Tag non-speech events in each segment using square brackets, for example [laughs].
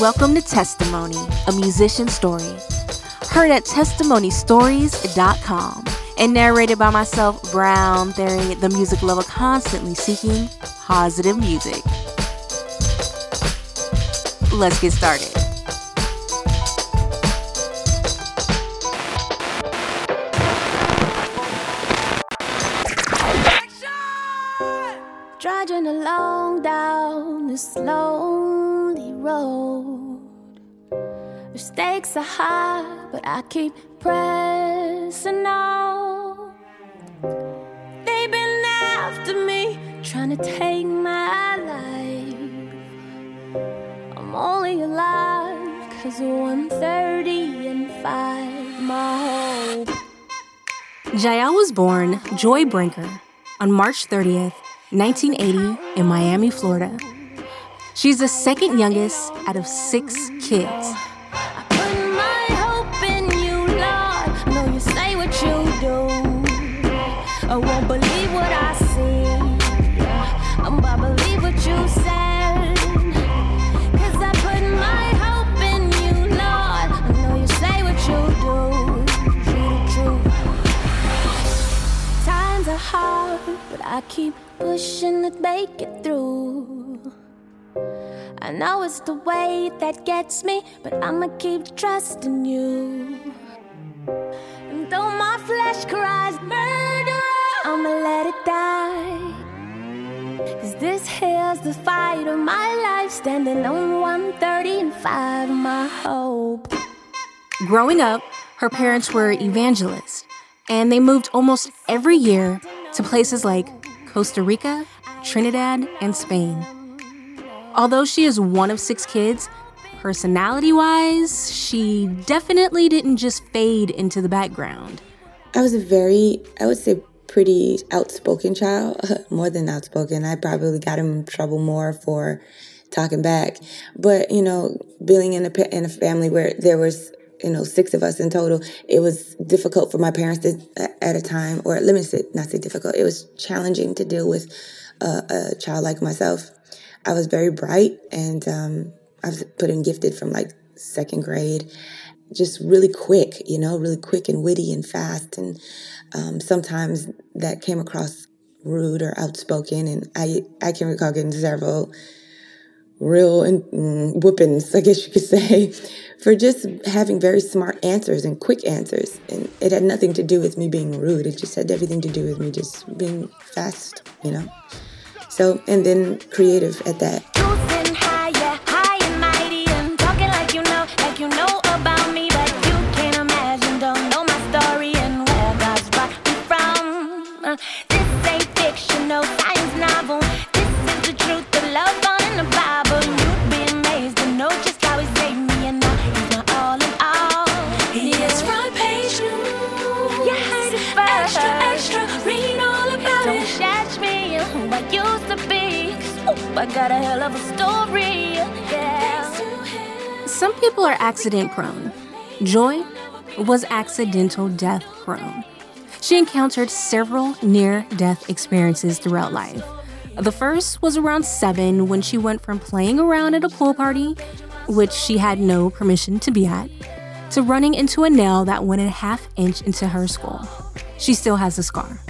Welcome to Testimony, a musician story. Heard at testimonystories.com and narrated by myself, Brown Theory, the music lover constantly seeking positive music. Let's get started. Stakes are high, but I keep pressing on. They've been after me, trying to take my life. I'm only alive cause of 130 and 5, my hope. Giel was born Joy Brinker on March 30th, 1980, in Miami, Florida. She's the second youngest out of six kids. I keep pushing to make it through. I know it's the way that gets me, but I'ma keep trusting you. And though my flesh cries murder, I'ma let it die. Cause this here's the fight of my life, standing on 130 and 5 my hope. Growing up, her parents were evangelists, and they moved almost every year to places like Costa Rica, Trinidad, and Spain. Although she is one of six kids, personality wise, she definitely didn't just fade into the background. I was a very, I would say, pretty outspoken child, [laughs] more than outspoken. I probably got in trouble more for talking back. But, you know, being in a, in a family where there was, you know, six of us in total, it was difficult for my parents to, at a time, or let me say, not say difficult, it was challenging to deal with a, a child like myself. I was very bright and um, I was put in gifted from like second grade just really quick, you know, really quick and witty and fast. And um, sometimes that came across rude or outspoken. And I, I can recall getting several real mm, whoopings, I guess you could say, [laughs] for just having very smart answers and quick answers. And it had nothing to do with me being rude. It just had everything to do with me just being fast, you know. So, and then creative at that. I got a hell of a story. Yeah. Some people are accident prone. Joy was accidental death prone. She encountered several near death experiences throughout life. The first was around seven when she went from playing around at a pool party, which she had no permission to be at, to running into a nail that went a half inch into her skull. She still has a scar.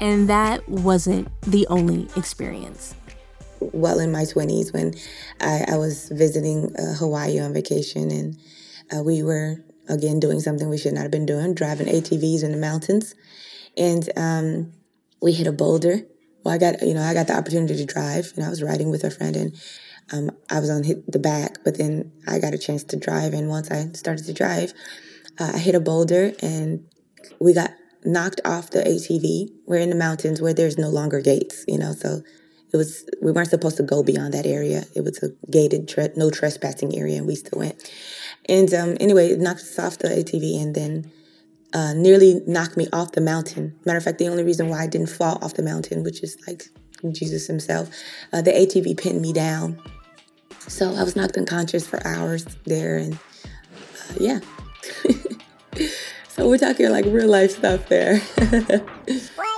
And that wasn't the only experience. Well in my 20s when I, I was visiting uh, Hawaii on vacation and uh, we were again doing something we should not have been doing, driving ATVs in the mountains. And um, we hit a boulder. Well, I got, you know, I got the opportunity to drive and I was riding with a friend and um, I was on the back, but then I got a chance to drive. And once I started to drive, uh, I hit a boulder and we got knocked off the ATV. We're in the mountains where there's no longer gates, you know, so it was we weren't supposed to go beyond that area. It was a gated, tre- no trespassing area, and we still went. And um, anyway, it knocked us off the ATV, and then uh, nearly knocked me off the mountain. Matter of fact, the only reason why I didn't fall off the mountain, which is like Jesus Himself, uh, the ATV pinned me down. So I was knocked unconscious for hours there, and uh, yeah. [laughs] so we're talking like real life stuff there. [laughs]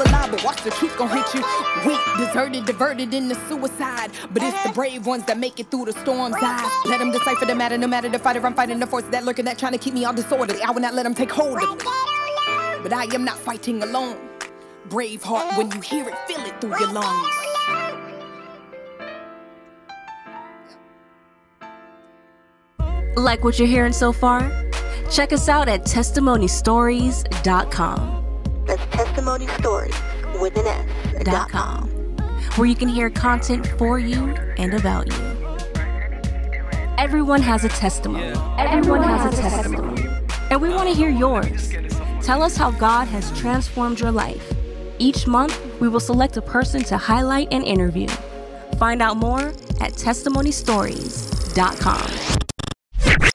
tellers will tell a lie, but watch the truth gon' hit you. Weak, deserted, diverted into suicide. But it's the brave ones that make it through the storm's eyes. Let them decipher the matter, no matter the fighter. I'm fighting the forces that lurking, that trying to keep me all disorderly. I will not let them take hold of me. But I am not fighting alone. Brave heart, when you hear it, feel it through your lungs. Like what you're hearing so far? Check us out at testimonystories.com. That's testimony stories with an S. Dot com, where you can hear content for you and about you. Everyone has a testimony. Everyone has a testimony. And we want to hear yours. Tell us how God has transformed your life. Each month, we will select a person to highlight and interview. Find out more at testimonystories.com.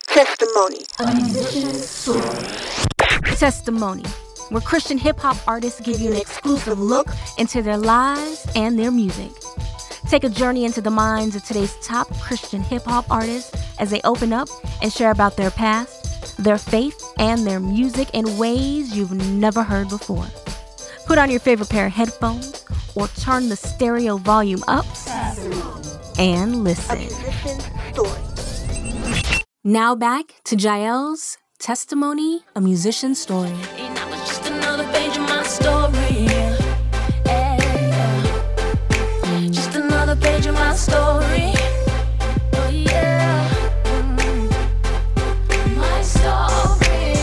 Testimony. Testimony, where Christian hip hop artists give you an exclusive look into their lives and their music. Take a journey into the minds of today's top Christian hip hop artists as they open up and share about their past, their faith, and their music in ways you've never heard before. Put on your favorite pair of headphones or turn the stereo volume up and listen. Now back to Giel's testimony, a musician's story. And I was just another page of my story. Yeah, yeah. Just another page of my story. Yeah. My story.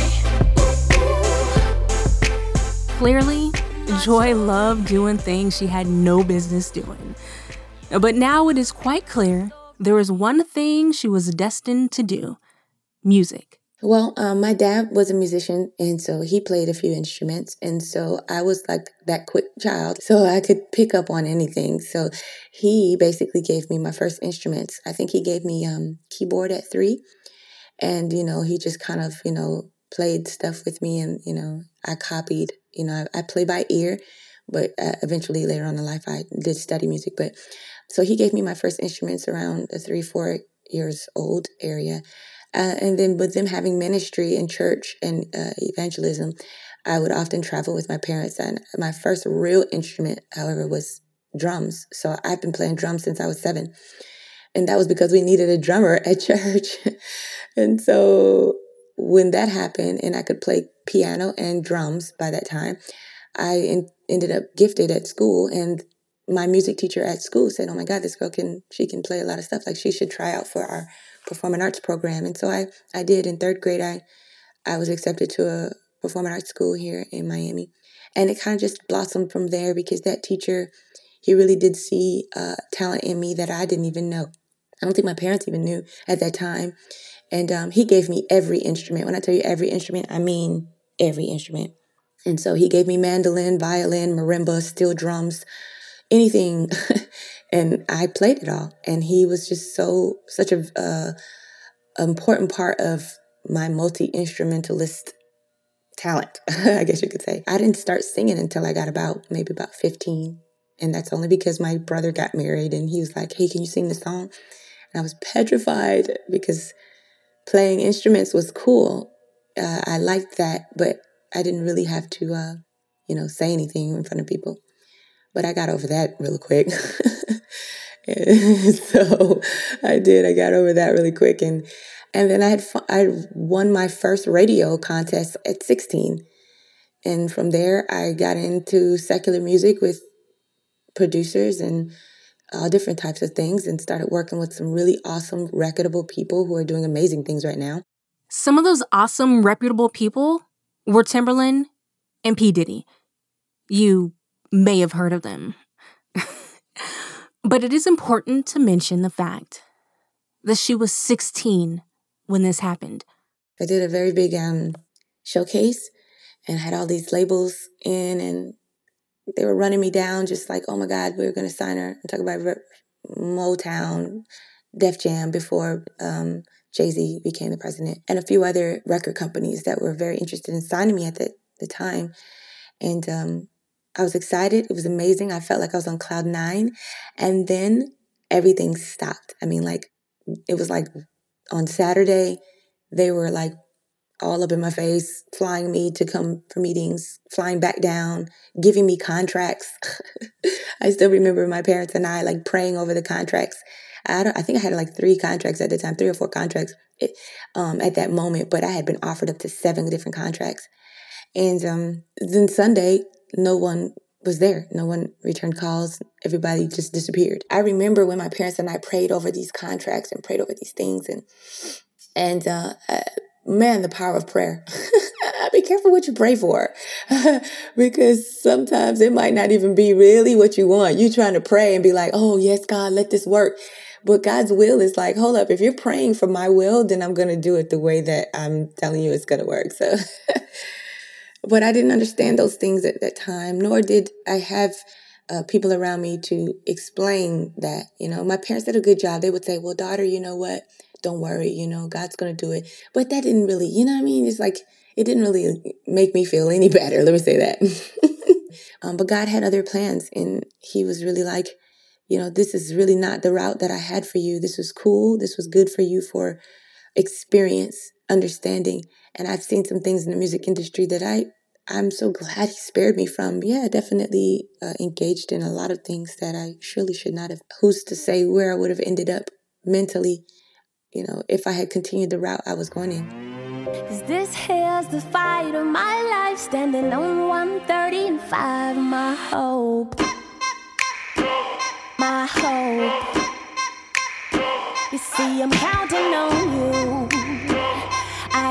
Clearly, Joy loved doing things she had no business doing. But now it is quite clear there is one thing she was destined to do music. Well, um, my dad was a musician, and so he played a few instruments, and so I was like that quick child, so I could pick up on anything. So he basically gave me my first instruments. I think he gave me um, keyboard at three, and you know he just kind of you know played stuff with me, and you know I copied. You know I, I play by ear, but uh, eventually later on in life I did study music. But so he gave me my first instruments around the three four years old area. Uh, and then with them having ministry in church and uh, evangelism, I would often travel with my parents. And my first real instrument, however, was drums. So I've been playing drums since I was seven. And that was because we needed a drummer at [laughs] church. and so when that happened and I could play piano and drums by that time, I en- ended up gifted at school. And my music teacher at school said, "Oh my God, this girl can she can play a lot of stuff. Like she should try out for our performing arts program." And so I I did. In third grade, I I was accepted to a performing arts school here in Miami, and it kind of just blossomed from there because that teacher he really did see uh, talent in me that I didn't even know. I don't think my parents even knew at that time. And um, he gave me every instrument. When I tell you every instrument, I mean every instrument. And so he gave me mandolin, violin, marimba, steel drums, anything. [laughs] and I played it all. And he was just so, such a uh, important part of my multi instrumentalist talent, [laughs] I guess you could say. I didn't start singing until I got about maybe about 15. And that's only because my brother got married and he was like, hey, can you sing the song? And I was petrified because playing instruments was cool. Uh, I liked that, but I didn't really have to, uh, you know, say anything in front of people. But I got over that real quick. [laughs] So I did. I got over that really quick, and and then I had I won my first radio contest at 16, and from there I got into secular music with producers and all different types of things, and started working with some really awesome, reputable people who are doing amazing things right now. Some of those awesome, reputable people were Timbaland and P. Diddy. You may have heard of them. [laughs] but it is important to mention the fact that she was 16 when this happened. I did a very big um, showcase and had all these labels in, and they were running me down, just like, oh my God, we are going to sign her. I'm talking about Motown, Def Jam before um, Jay Z became the president, and a few other record companies that were very interested in signing me at the, the time. And um, I was excited. It was amazing. I felt like I was on cloud nine. And then everything stopped. I mean, like, it was like on Saturday, they were like all up in my face, flying me to come for meetings, flying back down, giving me contracts. [laughs] I still remember my parents and I like praying over the contracts. I don't, I think I had like three contracts at the time, three or four contracts um, at that moment, but I had been offered up to seven different contracts. And um, then Sunday, no one was there. No one returned calls. Everybody just disappeared. I remember when my parents and I prayed over these contracts and prayed over these things, and and uh, uh, man, the power of prayer. [laughs] be careful what you pray for [laughs] because sometimes it might not even be really what you want. You trying to pray and be like, oh, yes, God, let this work. But God's will is like, hold up, if you're praying for my will, then I'm going to do it the way that I'm telling you it's going to work. So, [laughs] but I didn't understand those things at that time, nor did I have uh, people around me to explain that. You know, my parents did a good job. They would say, well, daughter, you know what? Don't worry, you know, God's going to do it. But that didn't really, you know what I mean? It's like, it didn't really make me feel any [laughs] better. Let me say that. [laughs] um, but God had other plans, and He was really like, you know, this is really not the route that I had for you. This was cool. This was good for you for experience, understanding. And I've seen some things in the music industry that I, I'm so glad he spared me from. Yeah, definitely uh, engaged in a lot of things that I surely should not have. Who's to say where I would have ended up mentally, you know, if I had continued the route I was going in. This here's the fight of my life, standing on 130 and 5. My hope, my hope. You see, I'm counting on you.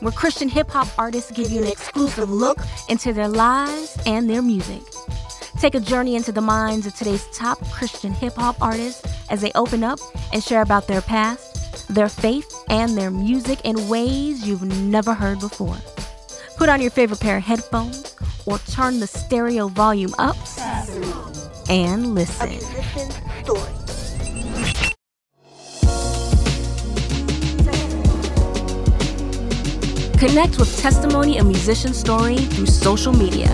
Where Christian hip hop artists give you an exclusive look into their lives and their music. Take a journey into the minds of today's top Christian hip hop artists as they open up and share about their past, their faith, and their music in ways you've never heard before. Put on your favorite pair of headphones or turn the stereo volume up and listen. Connect with Testimony a Musician Story through social media.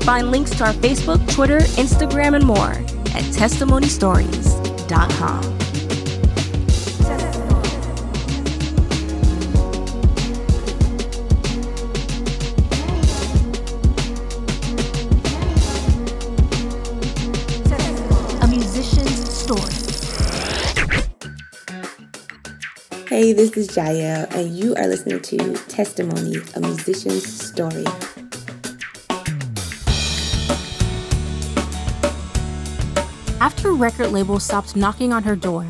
Find links to our Facebook, Twitter, Instagram, and more at testimonystories.com. Hey, this is Giel, and you are listening to Testimony, a musician's story. After record label stopped knocking on her door,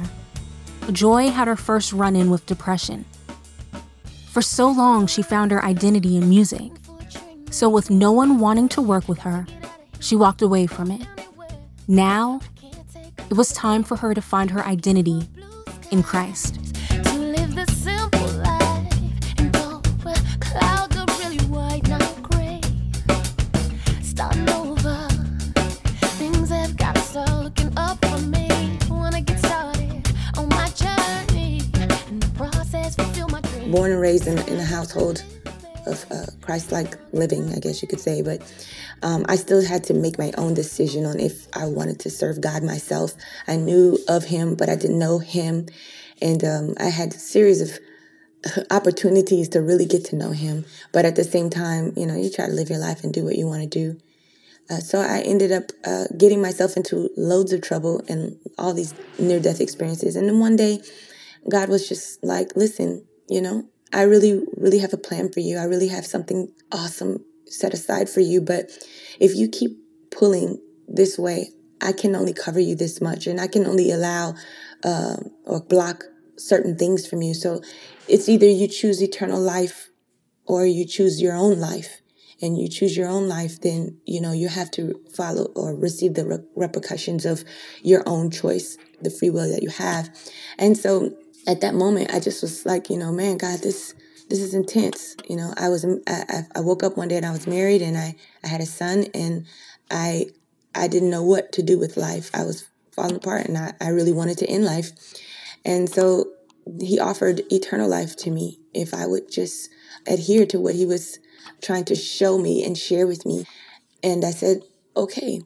Joy had her first run in with depression. For so long, she found her identity in music. So, with no one wanting to work with her, she walked away from it. Now, it was time for her to find her identity in Christ. Raised in, in a household of uh, Christ-like living, I guess you could say, but um, I still had to make my own decision on if I wanted to serve God myself. I knew of Him, but I didn't know Him, and um, I had a series of [laughs] opportunities to really get to know Him. But at the same time, you know, you try to live your life and do what you want to do. Uh, so I ended up uh, getting myself into loads of trouble and all these near-death experiences. And then one day, God was just like, "Listen, you know, I really, really have a plan for you. I really have something awesome set aside for you. But if you keep pulling this way, I can only cover you this much, and I can only allow um or block certain things from you. So it's either you choose eternal life or you choose your own life. And you choose your own life, then you know you have to follow or receive the re- repercussions of your own choice, the free will that you have. And so at that moment, I just was like, you know, man, God, this this is intense. You know, I was I, I woke up one day and I was married and I I had a son and I I didn't know what to do with life. I was falling apart and I, I really wanted to end life. And so he offered eternal life to me if I would just adhere to what he was trying to show me and share with me. And I said, okay.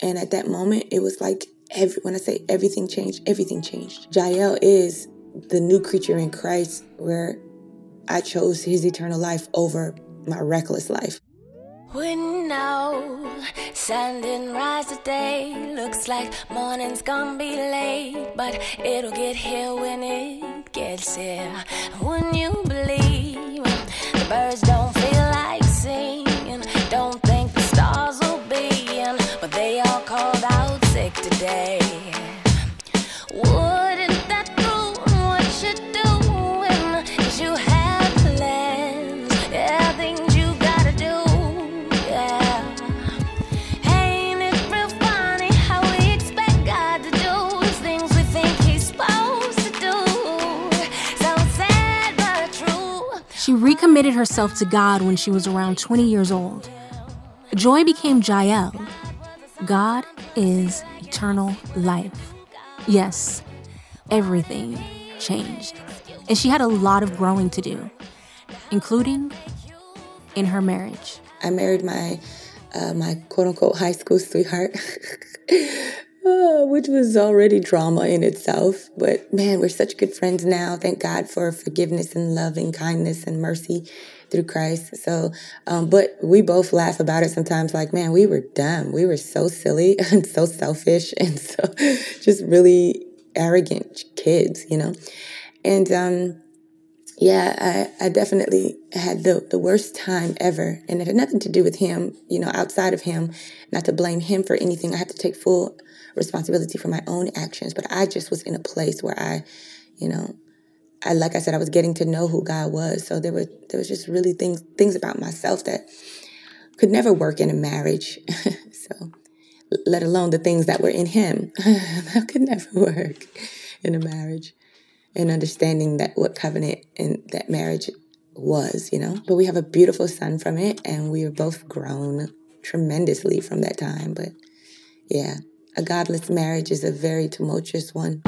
And at that moment, it was like every, when I say everything changed, everything changed. Giel is the new creature in Christ where I chose his eternal life over my reckless life. When know sun didn't rise today. Looks like morning's gonna be late, but it'll get here when it gets here. Wouldn't you believe the birds don't feel like singing? Don't think the stars will be in, but they all called out sick today. She recommitted herself to God when she was around 20 years old. Joy became Giel. God is eternal life. Yes, everything changed. And she had a lot of growing to do, including in her marriage. I married my uh, my quote unquote high school sweetheart, [laughs] uh, which was already drama in itself. But man, we're such good friends now. Thank God for forgiveness and love and kindness and mercy through Christ. So, um, but we both laugh about it sometimes. Like, man, we were dumb. We were so silly [laughs] and so selfish [laughs] and so just really arrogant kids, you know. And um, yeah, I, I definitely had the, the worst time ever. And it had nothing to do with him, you know, outside of him, not to blame him for anything. I had to take full responsibility for my own actions. But I just was in a place where I, you know, I like I said, I was getting to know who God was. So there were there was just really things things about myself that could never work in a marriage. [laughs] so let alone the things that were in him. [laughs] that could never [laughs] work in a marriage and understanding that what covenant and that marriage was, you know. But we have a beautiful son from it, and we are both grown tremendously from that time. But yeah, a godless marriage is a very tumultuous one.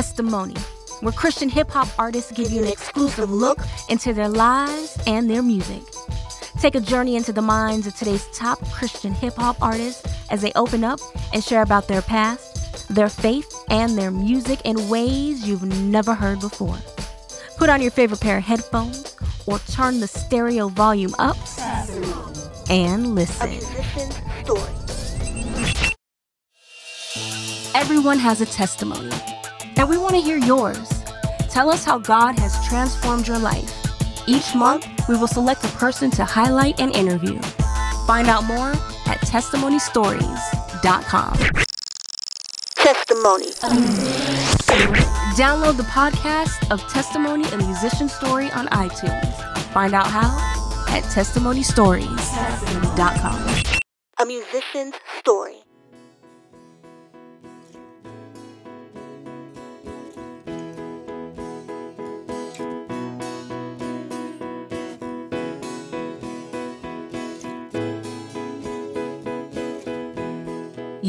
Testimony, where Christian hip hop artists give you an exclusive look into their lives and their music. Take a journey into the minds of today's top Christian hip hop artists as they open up and share about their past, their faith, and their music in ways you've never heard before. Put on your favorite pair of headphones or turn the stereo volume up and listen. Everyone has a testimony, and we want to hear yours. Tell us how God has transformed your life. Each month, we will select a person to highlight and interview. Find out more at testimonystories.com. Testimony. Download the podcast of Testimony a Musician Story on iTunes. Find out how at testimonystories.com. A musician's story.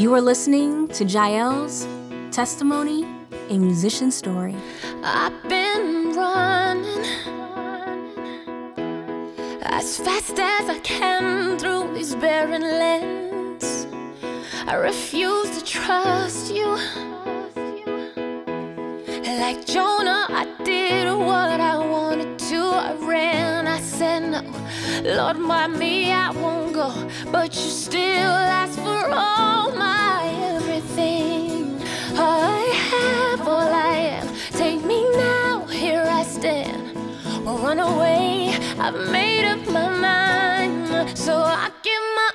You are listening to Giel's testimony, a musician story. I've been running as fast as I can through these barren lands. I refuse to trust you. Like Jonah, I did what I wanted. I ran, I said no. Lord, by me, I won't go. But you still ask for all my everything. I have all I am. Take me now, here I stand. Or run away, I've made up my mind. So I give my.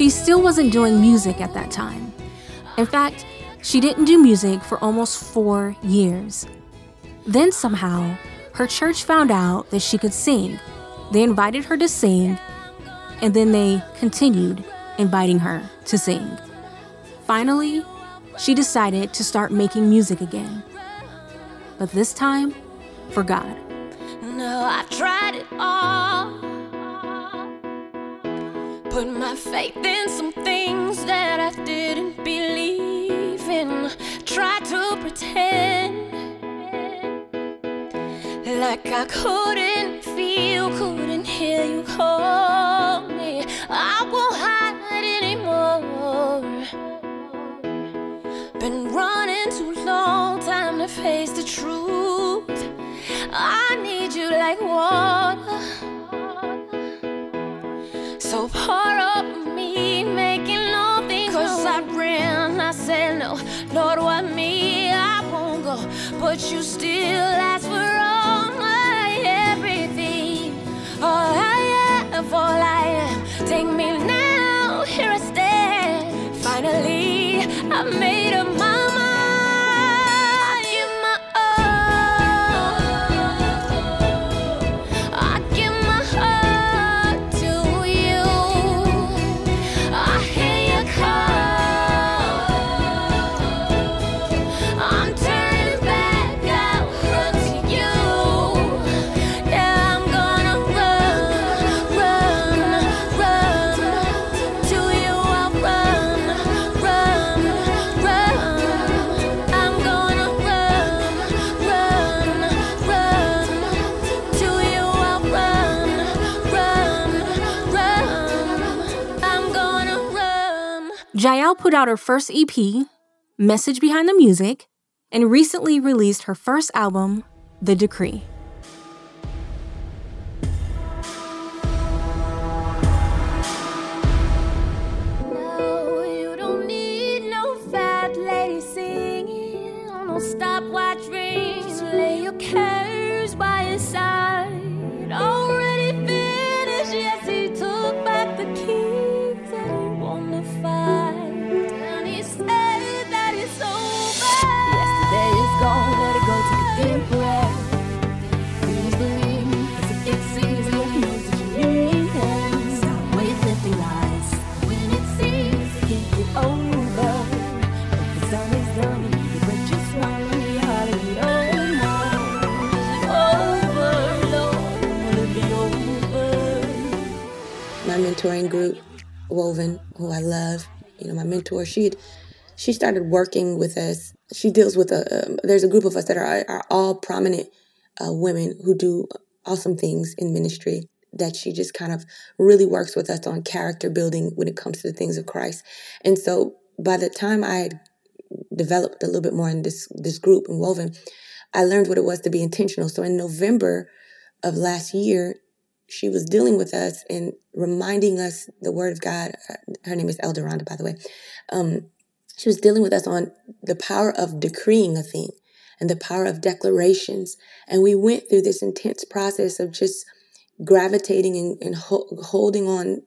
She still wasn't doing music at that time. In fact, she didn't do music for almost four years. Then somehow, her church found out that she could sing. They invited her to sing, and then they continued inviting her to sing. Finally, she decided to start making music again. But this time, for God. No, I've tried it all. Put my faith in some things that I didn't believe in. Tried to pretend like I couldn't feel, couldn't hear you call me. I won't hide anymore. Been running too long, time to face the truth. I need you like water. So pour up me, making all things Cause I ran, said no. Lord, what me, I won't go. But you still ask for all my everything. All I have, all I am. Take me now, here I stand. Finally, I made put out her first EP, Message Behind the Music, and recently released her first album, The Decree. Woven, who I love, you know, my mentor, she had, she started working with us. She deals with a, um, there's a group of us that are, are all prominent uh, women who do awesome things in ministry that she just kind of really works with us on character building when it comes to the things of Christ. And so by the time I had developed a little bit more in this, this group and Woven, I learned what it was to be intentional. So in November of last year, she was dealing with us and reminding us the word of God. Her name is Elder Rhonda, by the way. Um, she was dealing with us on the power of decreeing a thing and the power of declarations. And we went through this intense process of just gravitating and, and ho- holding on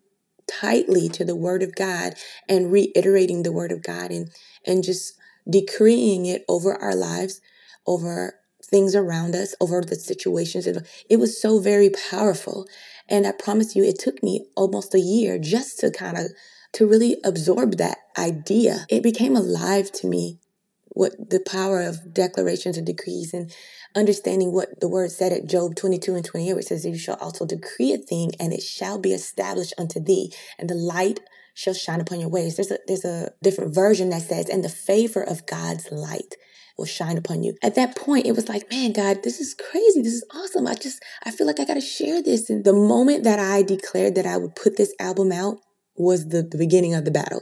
tightly to the word of God and reiterating the word of God and, and just decreeing it over our lives, over things around us, over the situations. It, was so very powerful. And I promise you, it took me almost a year just to kind of to really absorb that idea. It became alive to me what the power of declarations and decrees and understanding what the word said at Job 22 and 28, which says, You shall also decree a thing, and it shall be established unto thee, and the light shall shine upon your ways. There's a there's a different version that says, and the favor of God's light will shine upon you. At that point, it was like, man, God, this is crazy. This is awesome. I just I feel like I gotta share this. And the moment that I declared that I would put this album out was the, the beginning of the battle.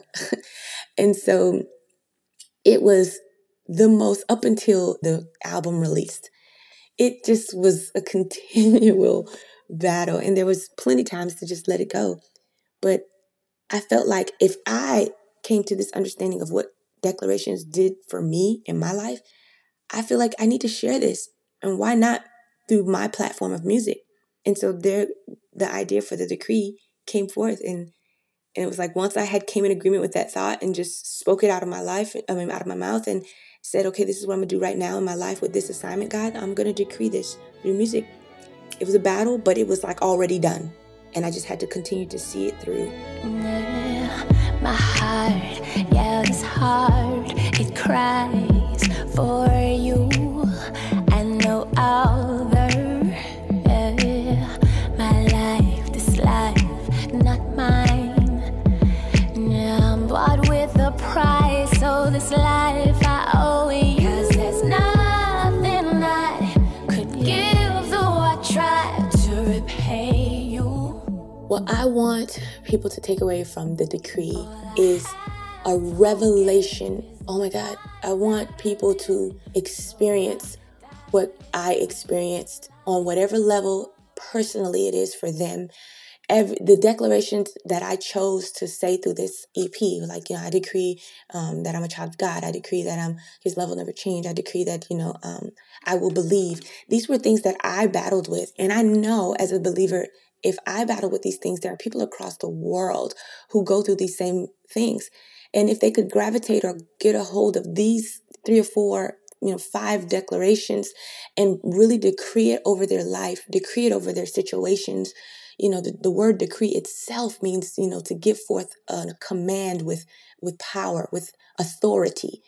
[laughs] and so it was the most up until the album released. It just was a [laughs] continual battle. And there was plenty times to just let it go. But I felt like if I came to this understanding of what declarations did for me in my life, I feel like I need to share this. And why not through my platform of music? And so there the idea for the decree came forth and and it was like once I had came in agreement with that thought and just spoke it out of my life, I mean out of my mouth and said, okay, this is what I'm gonna do right now in my life with this assignment, God. I'm gonna decree this through music. It was a battle, but it was like already done. And I just had to continue to see it through. My heart, yeah, it's. It cries for you and no other. My life, this life, not mine. I'm bought with a price, so this life I owe you. 'Cause there's could give, though I to repay you. What I want people to take away from the decree is a revelation. Oh my God. I want people to experience what I experienced on whatever level personally it is for them. Every, the declarations that I chose to say through this EP, like, you know, I decree um, that I'm a child of God. I decree that I'm His love will never change. I decree that, you know, um, I will believe. These were things that I battled with. And I know as a believer, if I battle with these things, there are people across the world who go through these same things. And if they could gravitate or get a hold of these three or four, you know, five declarations and really decree it over their life, decree it over their situations, you know, the, the word decree itself means, you know, to give forth a command with with power, with authority.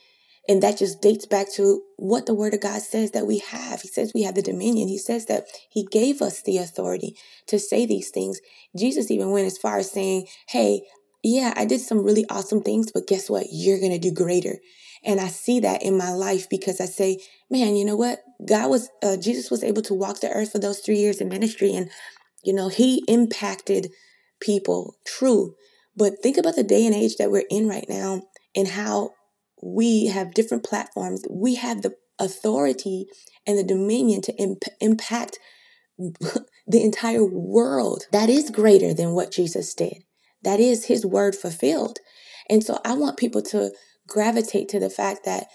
And that just dates back to what the word of God says that we have. He says we have the dominion. He says that he gave us the authority to say these things. Jesus even went as far as saying, Hey, yeah, I did some really awesome things, but guess what? You're going to do greater. And I see that in my life because I say, man, you know what? God was, uh, Jesus was able to walk the earth for those three years in ministry. And, you know, he impacted people, true. But think about the day and age that we're in right now and how we have different platforms. We have the authority and the dominion to imp- impact [laughs] the entire world. That is greater than what Jesus did. That is his word fulfilled. And so I want people to gravitate to the fact that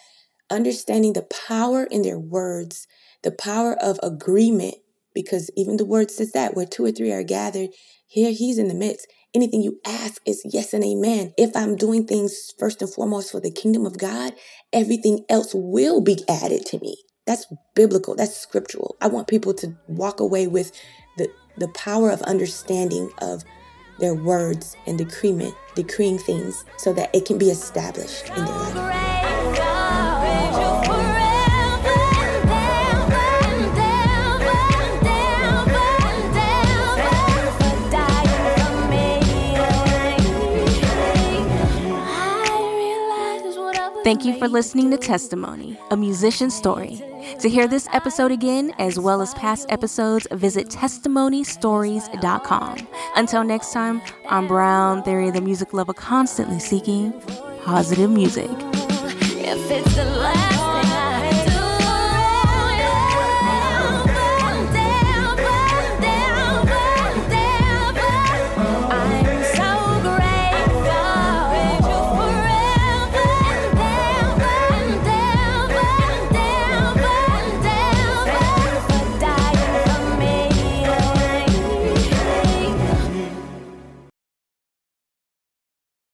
understanding the power in their words, the power of agreement, because even the word says that where two or three are gathered, here he's in the midst. Anything you ask is yes and amen. If I'm doing things first and foremost for the kingdom of God, everything else will be added to me. That's biblical, that's scriptural. I want people to walk away with the, the power of understanding of their words and decreement, decreeing things so that it can be established in their life. Thank you for listening to Testimony, a musician's story. To hear this episode again, as well as past episodes, visit testimonystories.com. Until next time, I'm Brown Theory, of the music lover constantly seeking positive music.